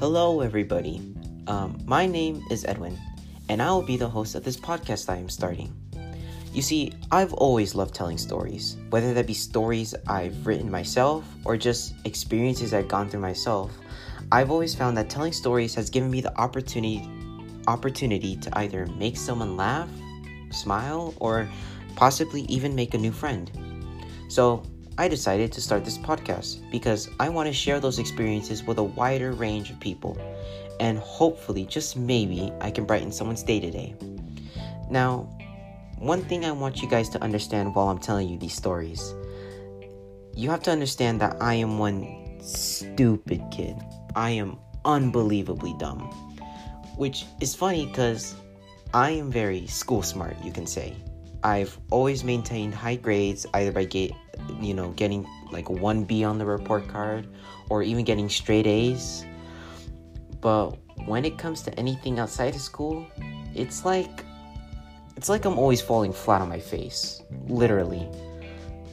Hello, everybody. Um, my name is Edwin, and I will be the host of this podcast I am starting. You see, I've always loved telling stories, whether that be stories I've written myself or just experiences I've gone through myself. I've always found that telling stories has given me the opportunity opportunity to either make someone laugh, smile, or possibly even make a new friend. So, I decided to start this podcast because I want to share those experiences with a wider range of people, and hopefully, just maybe, I can brighten someone's day today. Now, one thing I want you guys to understand while I'm telling you these stories you have to understand that I am one stupid kid. I am unbelievably dumb. Which is funny because I am very school smart, you can say. I've always maintained high grades either by get, you know, getting like 1B on the report card or even getting straight A's. But when it comes to anything outside of school, it's like it's like I'm always falling flat on my face. Literally.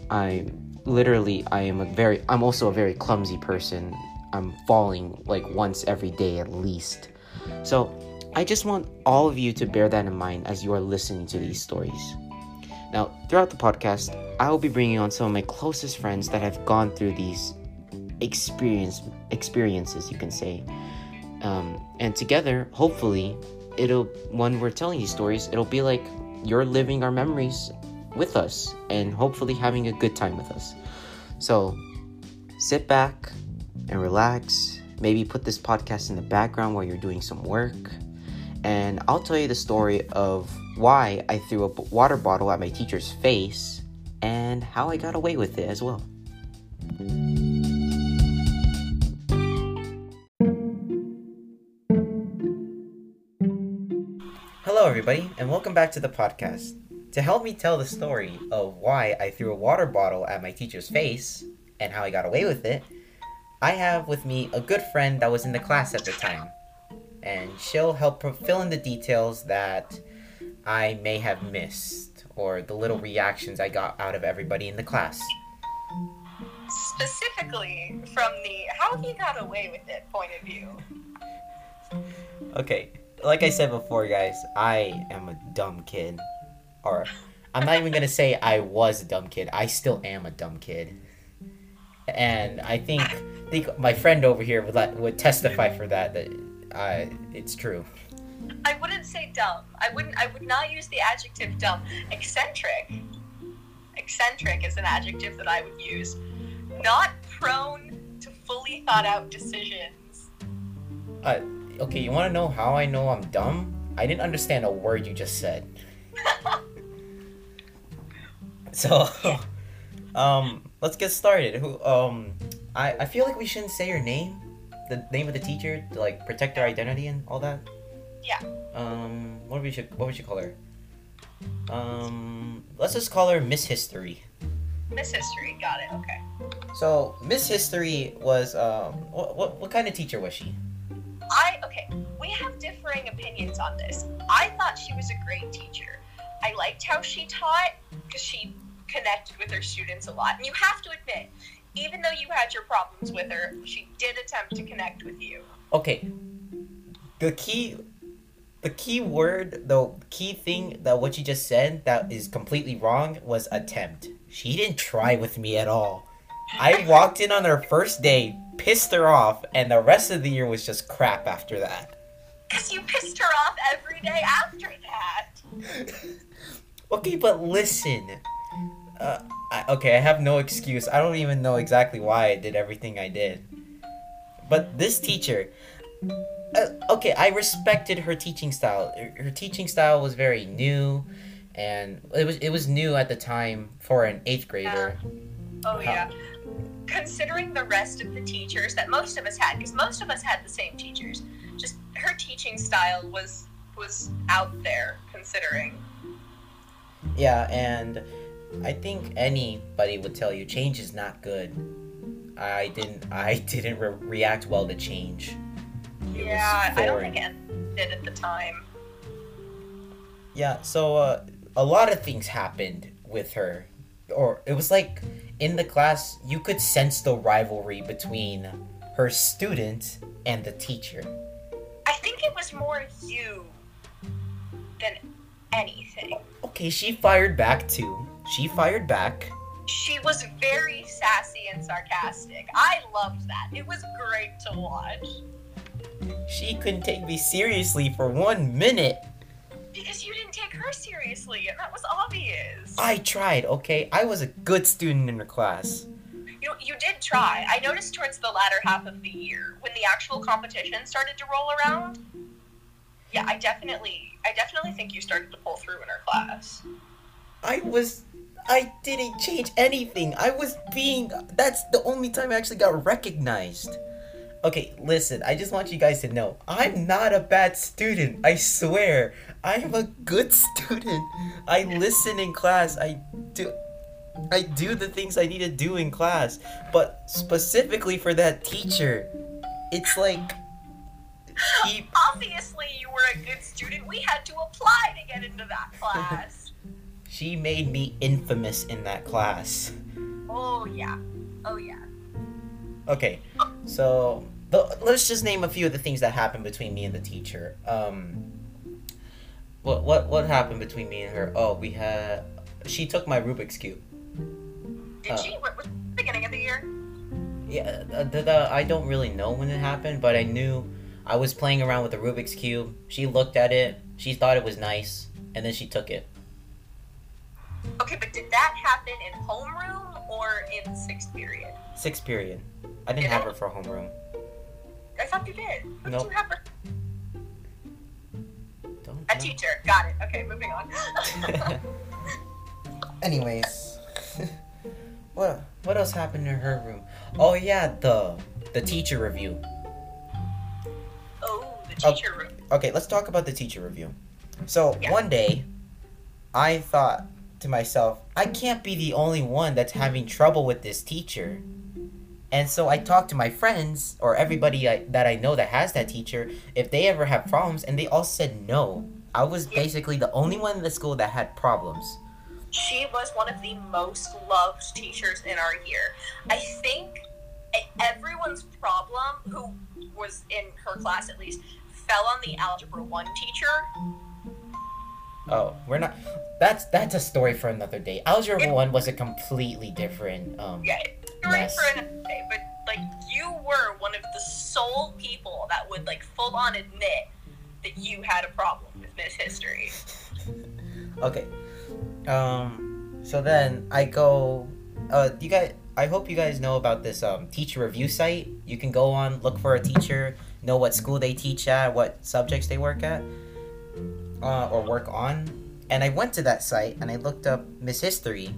I'm literally I am a very I'm also a very clumsy person. I'm falling like once every day at least. So, I just want all of you to bear that in mind as you are listening to these stories. Now, throughout the podcast, I will be bringing on some of my closest friends that have gone through these experience experiences, you can say. Um, and together, hopefully, it'll when we're telling these stories, it'll be like you're living our memories with us and hopefully having a good time with us. So, sit back and relax. Maybe put this podcast in the background while you're doing some work. And I'll tell you the story of why I threw a water bottle at my teacher's face and how I got away with it as well. Hello, everybody, and welcome back to the podcast. To help me tell the story of why I threw a water bottle at my teacher's face and how I got away with it, I have with me a good friend that was in the class at the time. And she'll help fill in the details that I may have missed or the little reactions I got out of everybody in the class. Specifically from the how he got away with it point of view. Okay, like I said before, guys, I am a dumb kid. Or, I'm not even gonna say I was a dumb kid. I still am a dumb kid. And I think, think my friend over here would let, would testify for that that uh, it's true. I wouldn't say dumb. I wouldn't. I would not use the adjective dumb. Eccentric. Eccentric is an adjective that I would use. Not prone to fully thought out decisions. Uh, okay, you want to know how I know I'm dumb? I didn't understand a word you just said. so, um, let's get started. Who, um, I, I feel like we shouldn't say your name, the name of the teacher, to like protect their identity and all that. Yeah. Um, what we should what we should call her? Um, let's just call her Miss History. Miss History, got it. Okay. So Miss History was um, what what, what kind of teacher was she? I okay. We have differing opinions on this. I thought she was a great teacher. I liked how she taught because she connected with her students a lot. And you have to admit, even though you had your problems with her, she did attempt to connect with you. Okay. The key the key word, the key thing that what you just said that is completely wrong was attempt. She didn't try with me at all. I walked in on her first day, pissed her off, and the rest of the year was just crap after that. Because you pissed her off every day after that. okay, but listen. Uh, I, okay, I have no excuse. I don't even know exactly why I did everything I did. But this teacher, uh, okay, I respected her teaching style. Her teaching style was very new, and it was it was new at the time for an eighth grader. Yeah. Oh yeah. Considering the rest of the teachers that most of us had, because most of us had the same teachers, just her teaching style was was out there. Considering. Yeah, and I think anybody would tell you change is not good. I didn't I didn't re- react well to change. It yeah, I don't think it did at the time. Yeah, so uh, a lot of things happened with her, or it was like in the class you could sense the rivalry between her student, and the teacher. I think it was more you than anything. Okay, she fired back too. She fired back. She was very sassy and sarcastic. I loved that. It was great to watch. She couldn't take me seriously for one minute. Because you didn't take her seriously, and that was obvious. I tried, okay? I was a good student in her class. You, you did try. I noticed towards the latter half of the year, when the actual competition started to roll around. Yeah, I definitely, I definitely think you started to pull through in her class. I was. I didn't change anything. I was being. That's the only time I actually got recognized. Okay, listen, I just want you guys to know I'm not a bad student. I swear. I'm a good student. I listen in class. I do. I do the things I need to do in class. But specifically for that teacher, it's like. He, Obviously, you were a good student. We had to apply to get into that class. she made me infamous in that class. oh, yeah. Oh, yeah. Okay, so the, let's just name a few of the things that happened between me and the teacher. Um, what what what happened between me and her? Oh, we had she took my Rubik's cube. Did Uh. she? What was the beginning of the year? Yeah, uh, the, the, I don't really know when it happened, but I knew I was playing around with the Rubik's cube. She looked at it, she thought it was nice, and then she took it. Okay, but did that happen in homeroom or in sixth period? Sixth period. I didn't have her for homeroom. I thought you did. Who Nope. did you have for? Don't. A no. teacher. Got it. Okay, moving on. Anyways, what what else happened in her room? Oh yeah, the the teacher review. oh, the teacher room. Okay, let's talk about the teacher review. So Yeah. one day, I thought to myself, I can't be the only one that's having trouble with this teacher. And so I talked to my friends or everybody I, that I know that has that teacher if they ever have problems, and they all said no. I was basically the only one in the school that had problems. She was one of the most loved teachers in our year. I think everyone's problem, who was in her class at least, fell on the Algebra 1 teacher. Oh, we're not. That's that's a story for another day. Algebra one was a completely different. Um, Yeah, story Yes. for another day, but like you were one of the sole people that would like full on admit that you had a problem with Miss History. Okay. Um. So then I go. Uh, you guys. I hope you guys know about this um teacher review site. You can go on, look for a teacher, know what school they teach at, what subjects they work at, uh, or work on. And I went to that site and I looked up Miss History,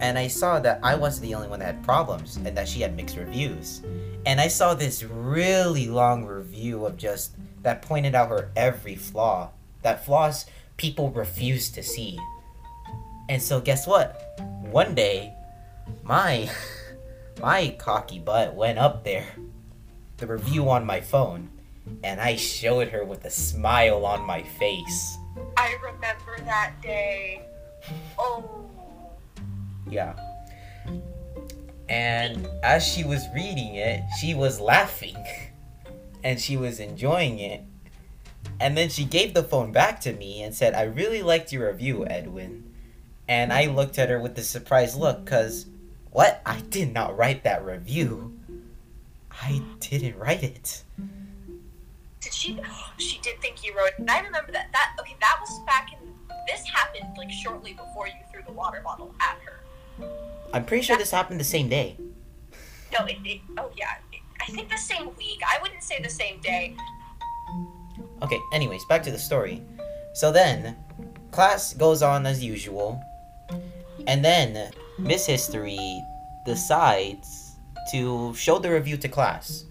and I saw that I wasn't the only one that had problems and that she had mixed reviews. And I saw this really long review of just that pointed out her every flaw. That flaws people refuse to see. And so guess what? One day, my my cocky butt went up there, the review on my phone, and I showed her with a smile on my face. I remember that day. Oh, Yeah. And as she was reading it, she was laughing and she was enjoying it. And then she gave the phone back to me and said, I really liked your review, Edwin. And I looked at her with a surprised look because, what? I did not write that review. I didn't write it. did she? She did think you wrote. And I remember that. That okay. That was back in. This happened like shortly before you threw the water bottle at her. I'm pretty sure this happened the same day. No, it. it oh yeah. It, I think the same week. I wouldn't say the same day. Okay, anyways, back to the story. So then, class goes on as usual, and then Miss History decides to show the review to class.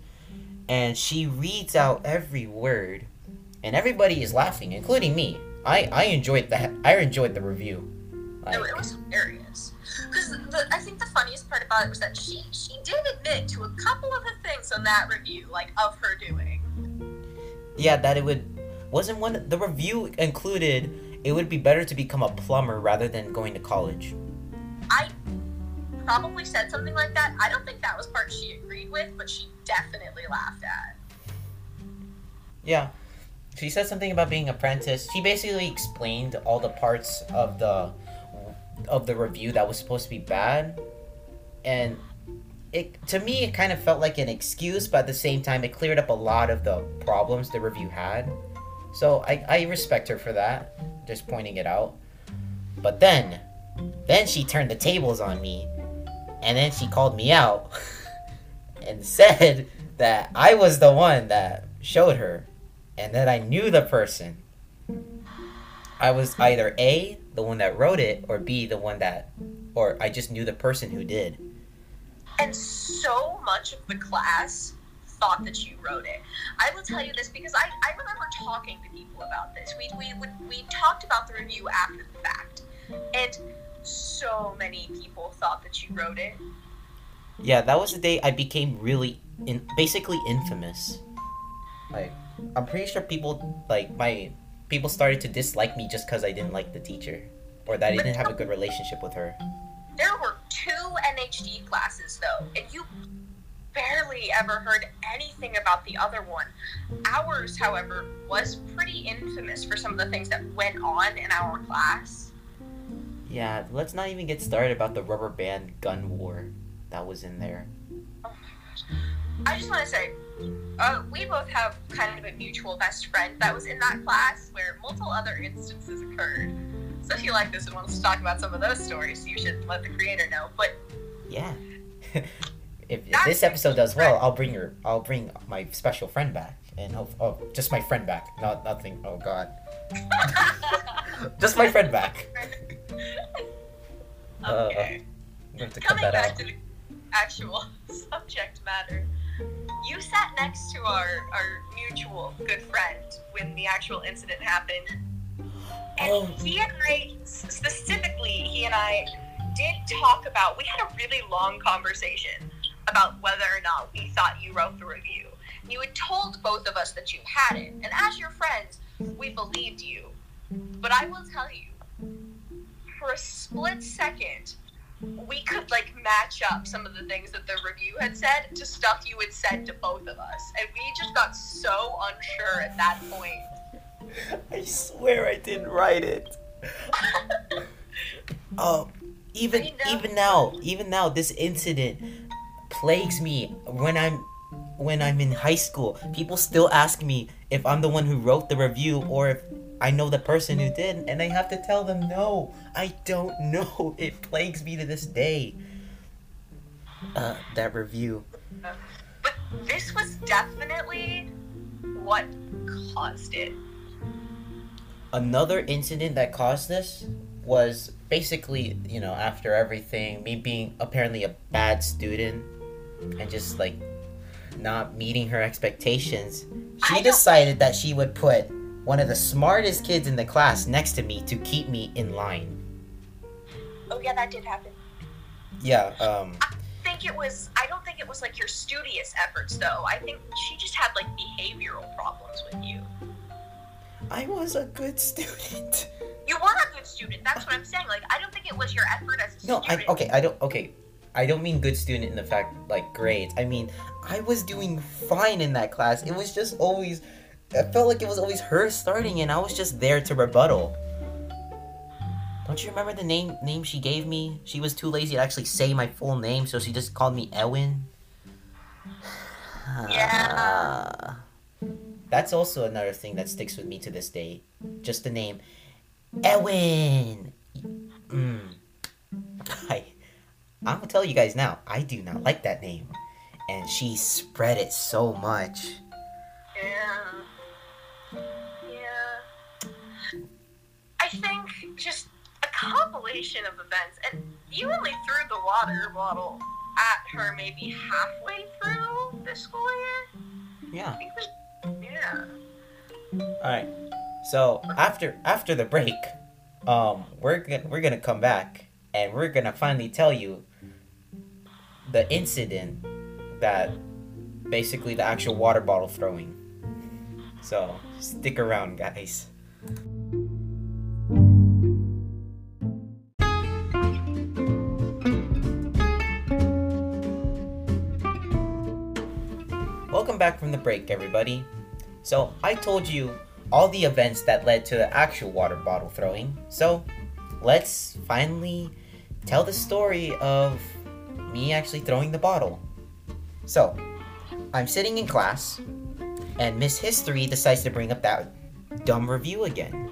And she reads out every word, and everybody is laughing, including me. I, I enjoyed that. I enjoyed the review. Like, No, it was hilarious. Because I think the funniest part about it was that she she did admit to a couple of the things on that review, like of her doing. yeah, that it would wasn't one. The review included it would be better to become a plumber rather than going to college. I probably said something like that. I don't think that was part she agreed with, but she definitely laughed at. Yeah. She said something about being apprentice. She basically explained all the parts of the of the review that was supposed to be bad. And it to me it kind of felt like an excuse, but at the same time it cleared up a lot of the problems the review had. So I, I respect her for that, just pointing it out. But then then she turned the tables on me and then she called me out and said that I was the one that showed her and that I knew the person. I was either A, the one that wrote it, or B, the one that, or I just knew the person who did. And so much of the class thought that you wrote it. I will tell you this because I, I remember talking to people about this. We, we, we, we talked about the review after the fact. And so many people thought that you wrote it. Yeah, that was the day I became really, in, basically infamous. Like, I'm pretty sure people, like, my, people started to dislike me just because I didn't like the teacher. Or that I didn't have a good relationship with her. There were two NHD classes, though, and you barely ever heard anything about the other one. Ours, however, was pretty infamous for some of the things that went on in our class. Yeah, let's not even get started about the rubber band gun war that was in there. Oh my gosh. I just want to say, uh, we both have kind of a mutual best friend that was in that class where multiple other instances occurred. So if you like this and want us to talk about some of those stories, you should let the creator know. But yeah, if, if this episode does well, I'll bring your, I'll bring my special friend back, and hope, oh, just my friend back, not nothing. Oh God, just my friend back. okay. Uh, Coming back out. to the actual subject matter, you sat next to our, our mutual good friend when the actual incident happened. And oh. he and I, specifically, he and I did talk about, we had a really long conversation about whether or not we thought you wrote the review. You had told both of us that you had it, and as your friends, we believed you. But I will tell you, for a split second, we could like match up some of the things that the review had said to stuff you had said to both of us. And we just got so unsure at that point. I swear I didn't write it. oh, even even now, even now this incident plagues me when I'm when I'm in high school. People still ask me if I'm the one who wrote the review or if I know the person who did, and I have to tell them no. I don't know. It plagues me to this day. Uh, that review. but this was definitely what caused it. Another incident that caused this was basically, you know, after everything, me being apparently a bad student and just like not meeting her expectations, she decided that she would put one of the smartest kids in the class next to me to keep me in line. Oh yeah, that did happen. Yeah, um I think it was I don't think it was like your studious efforts though. I think she just had like behavioral problems with you. I was a good student. You were a good student. That's what I'm saying. Like I don't think it was your effort as a no, student. No, okay, I don't okay. I don't mean good student in the fact like grades. I mean I was doing fine in that class. It was just always I felt like it was always her starting, and I was just there to rebuttal. Don't you remember the name name she gave me? She was too lazy to actually say my full name, so she just called me Ewin. Yeah. That's also another thing that sticks with me to this day. Just the name, Ewin. Mm. I, I'm gonna tell you guys now. I do not like that name, and she spread it so much. Yeah. Just a compilation of events, and you only threw the water bottle at her maybe halfway through the school year. Yeah. yeah. All right. So after after the break, um, we're gonna we're gonna come back and we're gonna finally tell you the incident that basically the actual water bottle throwing. So stick around, guys. Break, everybody. So, I told you all the events that led to the actual water bottle throwing. So, let's finally tell the story of me actually throwing the bottle. So, I'm sitting in class, and Miss History decides to bring up that dumb review again.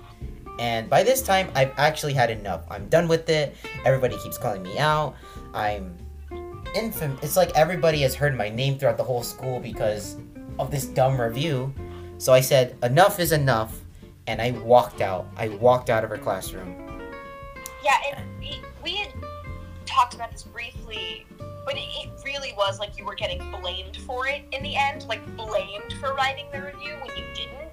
And by this time, I've actually had enough. I'm done with it. Everybody keeps calling me out. I'm infamous. It's like everybody has heard my name throughout the whole school because of this dumb review. So I said, enough is enough. And I walked out. I walked out of her classroom. Yeah, and we, we had talked about this briefly, but it, it really was like you were getting blamed for it in the end, like blamed for writing the review when you didn't.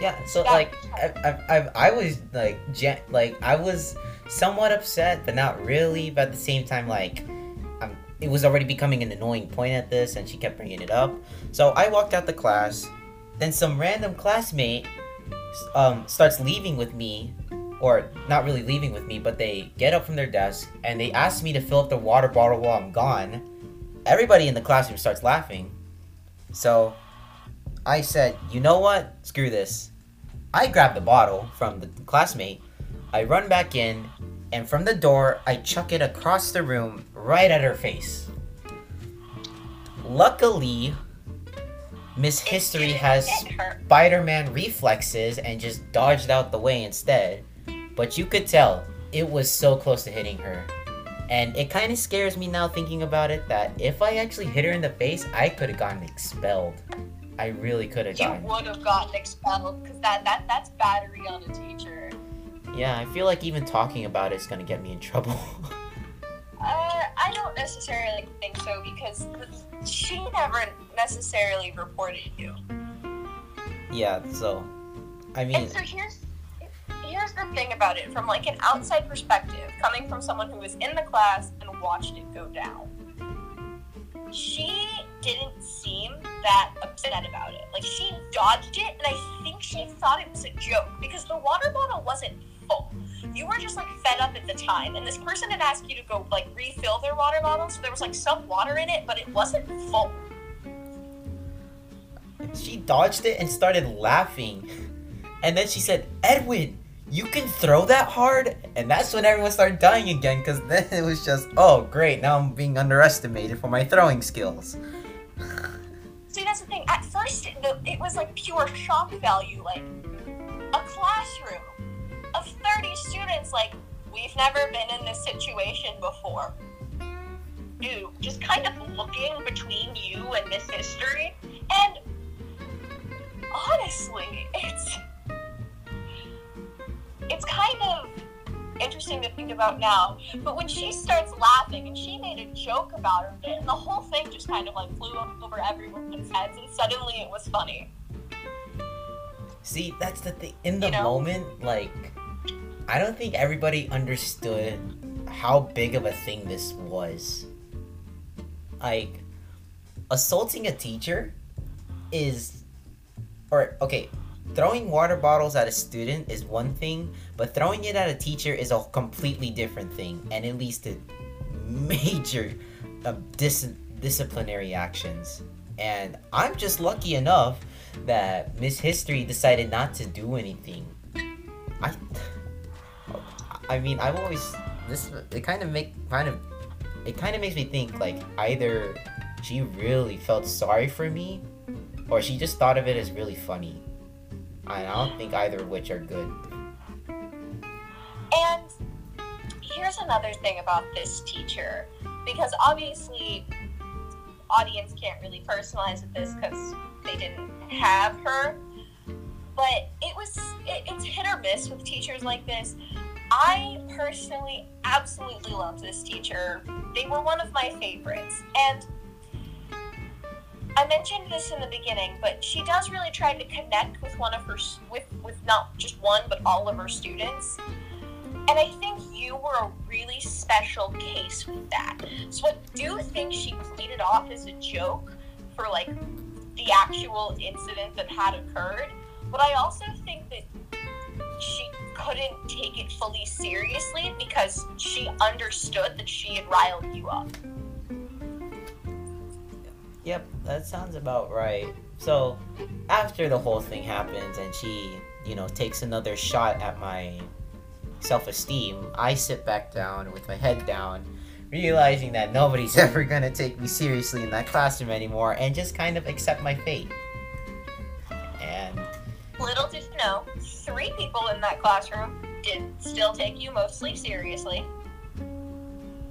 Yeah, so That- like I, I, I, I was like gen- like I was somewhat upset, but not really. But at the same time, like it was already becoming an annoying point at this, and she kept bringing it up. So I walked out the class. Then some random classmate um, starts leaving with me, or not really leaving with me, but they get up from their desk and they ask me to fill up the water bottle while I'm gone. Everybody in the classroom starts laughing. So I said, you know what? Screw this. I grab the bottle from the classmate, I run back in, and from the door, I chuck it across the room right at her face. Luckily, Miss History has. Spider Man reflexes and just dodged out the way instead. But you could tell it was so close to hitting her. And it kind of scares me now thinking about it that if I actually hit her in the face, I could have gotten expelled. I really could have You gotten. would have gotten expelled because that, that that's battery on a teacher. Yeah, I feel like even talking about it is gonna get me in trouble. I don't necessarily think so because she never necessarily reported you. yeah, so I mean, And so here's here's the thing about it from like an outside perspective, coming from someone who was in the class and watched it go down. She didn't seem that upset about it. Like she dodged it, and I think she thought it was a joke because the water bottle wasn't full. You were just like fed up at the time, and this person had asked you to go like refill their water bottle, so there was like some water in it, but it wasn't full. she dodged it and started laughing. And then she said, Edwin, you can throw that hard? And that's when everyone started dying again because then it was just, oh, great, now I'm being underestimated for my throwing skills. See, that's the thing. At first, it, it was like pure shock value. Like, a classroom of 30 students, like, we've never been in this situation before. Dude, just kind of looking between you and Miss History. And honestly, it's. It's kind of interesting to think about now. But when she starts laughing and she made a joke about it, and the whole thing just kind of like flew over everyone's heads, and suddenly it was funny. See, that's the thing. In the You know? moment, like, I don't think everybody understood how big of a thing this was. Like, assaulting a teacher is. Or, okay, throwing water bottles at a student is one thing, but throwing it at a teacher is a completely different thing, and it leads to major uh, dis- disciplinary actions. And I'm just lucky enough that Miss History decided not to do anything. I, I mean, I've always this. It kind of make kind of, it kind of makes me think like either she really felt sorry for me, or she just thought of it as really funny. And I don't think either of which are good. And here's another thing about this teacher, because obviously, audience can't really personalize with this because they didn't have her. But it was it, it's hit or miss with teachers like this. I personally absolutely love this teacher. They were one of my favorites, and I mentioned this in the beginning, but she does really try to connect with one of her with with not just one but all of her students. And I think you were a really special case with that. So I do think she played it off as a joke for like the actual incident that had occurred. But I also think that she couldn't take it fully seriously because she understood that she had riled you up. Yep, that sounds about right. So, after the whole thing happens and she, you know, takes another shot at my self esteem, I sit back down with my head down, realizing that nobody's ever gonna take me seriously in that classroom anymore and just kind of accept my fate. People in that classroom did still take you mostly seriously.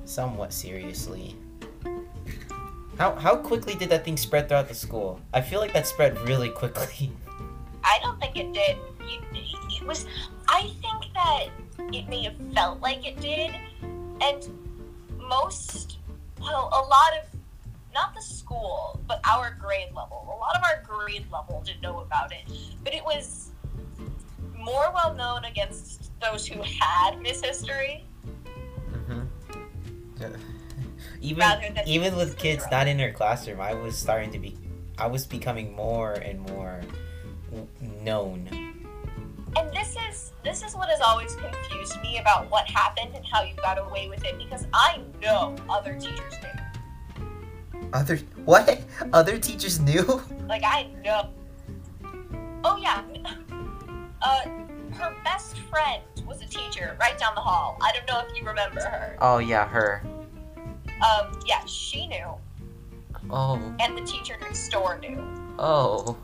somewhat seriously. How, how quickly did that thing spread throughout the school? I feel like that spread really quickly. I don't think it did. You, it was. I think that it may have felt like it did, and most, well, a lot of, not the school, but our grade level. A lot of our grade level didn't know about it, but it was more well known against those who had Miss History. Mm-hmm. Even than- even with kids not in her classroom, I was starting to be, I was becoming more and more w- known. And this is this is what has always confused me about what happened and how you got away with it because I know other teachers knew. Other what? Other teachers knew? Like I know. Oh yeah. Uh, her best friend was a teacher right down the hall. I don't know if you remember her. Oh yeah, her. Um, yeah, she knew, Oh and the teacher next door knew. oh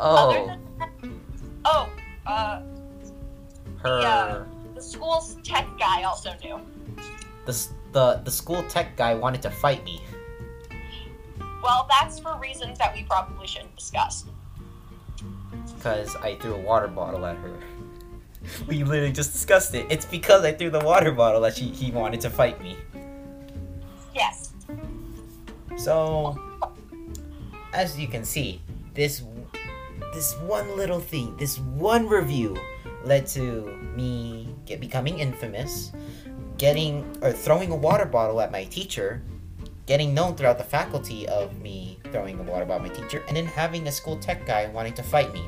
Other oh than that, oh, uh, her. yeah. the school's tech guy also knew. The the the school tech guy wanted to fight me. Well, that's for reasons that we probably shouldn't discuss. Because I threw a water bottle at her. We literally just discussed it. It's because I threw the water bottle that she, he wanted to fight me. Yes. So, as you can see, this this one little thing, this one review, led to me get becoming infamous, getting or throwing a water bottle at my teacher, getting known throughout the faculty of me throwing a water bottle at my teacher, and then having a school tech guy wanting to fight me.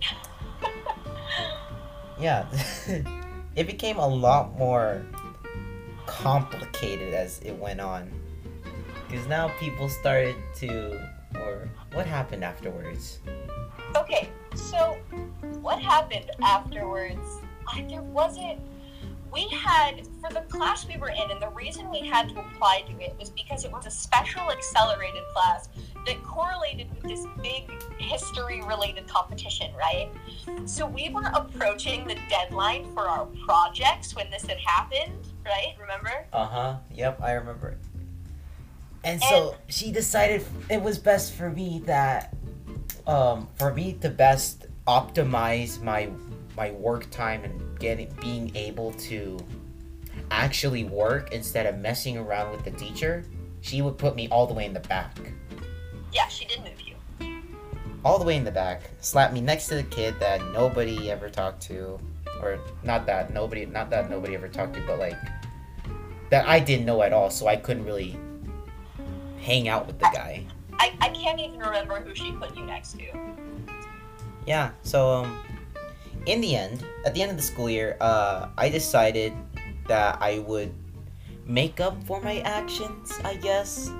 yeah, it became a lot more complicated as it went on. Because now people started to. Or what happened afterwards? Okay, so what happened afterwards? I, there wasn't. We had, for the class we were in, and the reason we had to apply to it was because it was a special accelerated class that correlated with this big history related competition, right? So we were approaching the deadline for our projects when this had happened, right? Remember? Uh huh. Yep, I remember it. And so she decided it was best for me that, um, for me to best optimize my my work time and getting being able to actually work instead of messing around with the teacher. She would put me all the way in the back. Yeah, she did move you. all the way in the back, slap me next to the kid that nobody ever talked to, or not that nobody, not that nobody ever talked to, but like that I didn't know at all, so I couldn't really hang out with the guy. I, I can't even remember who she put you next to. Yeah, so um, in the end, at the end of the school year, uh, I decided that I would make up for my actions, I guess.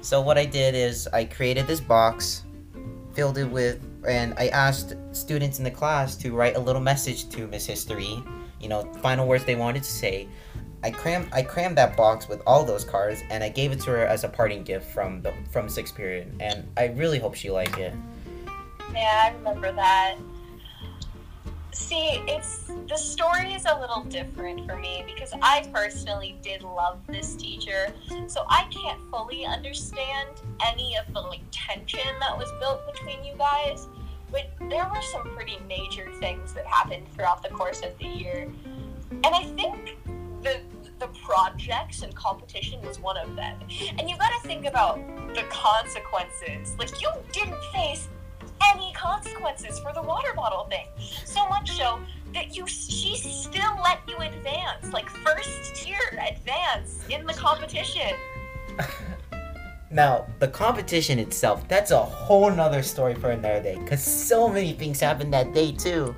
So what I did is I created this box, filled it with, and I asked students in the class to write a little message to Miss History, you know, final words they wanted to say. I crammed I crammed that box with all those cards, and I gave it to her as a parting gift from the from sixth period, and I really hope she liked it. Yeah, I remember that. See, it's the story is a little different for me because I personally did love this teacher, so I can't fully understand any of the like tension that was built between you guys. But there were some pretty major things that happened throughout the course of the year, and I think the the projects and competition was one of them. And you got to think about the consequences. Like you didn't face any consequences for the water bottle thing. So much so that you she still let you advance, like first tier advance in the competition. Now, the competition itself, that's a whole nother story for another day. Because so many things happened that day, too.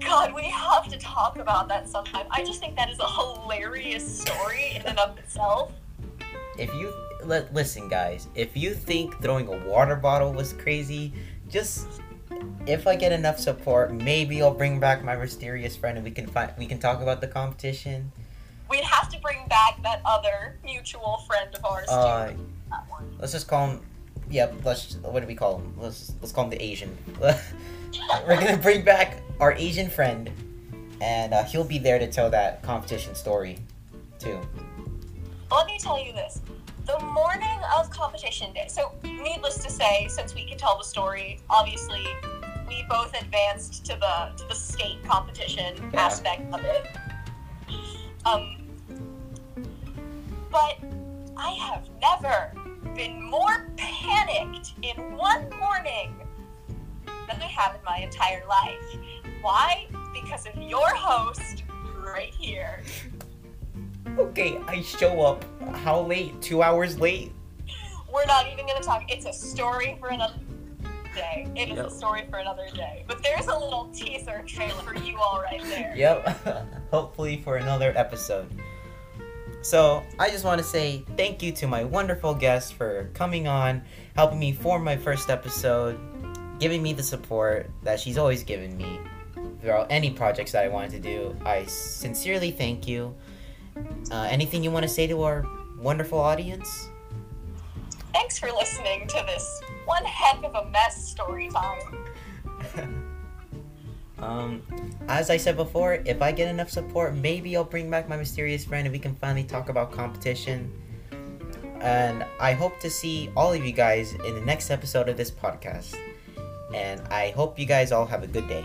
God, we have to talk about that sometime. I just think that is a hilarious story in and of itself. if you li- listen, guys, if you think throwing a water bottle was crazy, just if I get enough support, maybe I'll bring back my mysterious friend and we can find we can talk about the competition. We'd have to bring back that other mutual friend of ours Uh, too. That one. let's just call him. Yep. Let's. What do we call him? Let's let's call him the Asian. We're gonna bring back our Asian friend, and uh, he'll be there to tell that competition story, too. Let me tell you this. The morning of competition day, so needless to say, since we can tell the story, obviously we both advanced to the to the state competition Yeah. aspect of it. Um but I have never been more panicked in one morning than I have in my entire life. Why? Because of your host right here. Okay, I show up. How late? Two hours late. We're not even to talk. It's a story for another day. It is Yep. a story for another day. But there's a little teaser trailer for you all right there. Yep. Hopefully for another episode. So I just want to say thank you to my wonderful guest for coming on, helping me form my first episode, giving me the support that she's always given me throughout any projects that I wanted to do. I sincerely thank you. Uh, anything you want to say to our wonderful audience? Thanks for listening to this one heck of a mess story time. Um, as I said before, if I get enough support, maybe I'll bring back my mysterious friend and we can finally talk about competition. And I hope to see all of you guys in the next episode of this podcast. And I hope you guys all have a good day.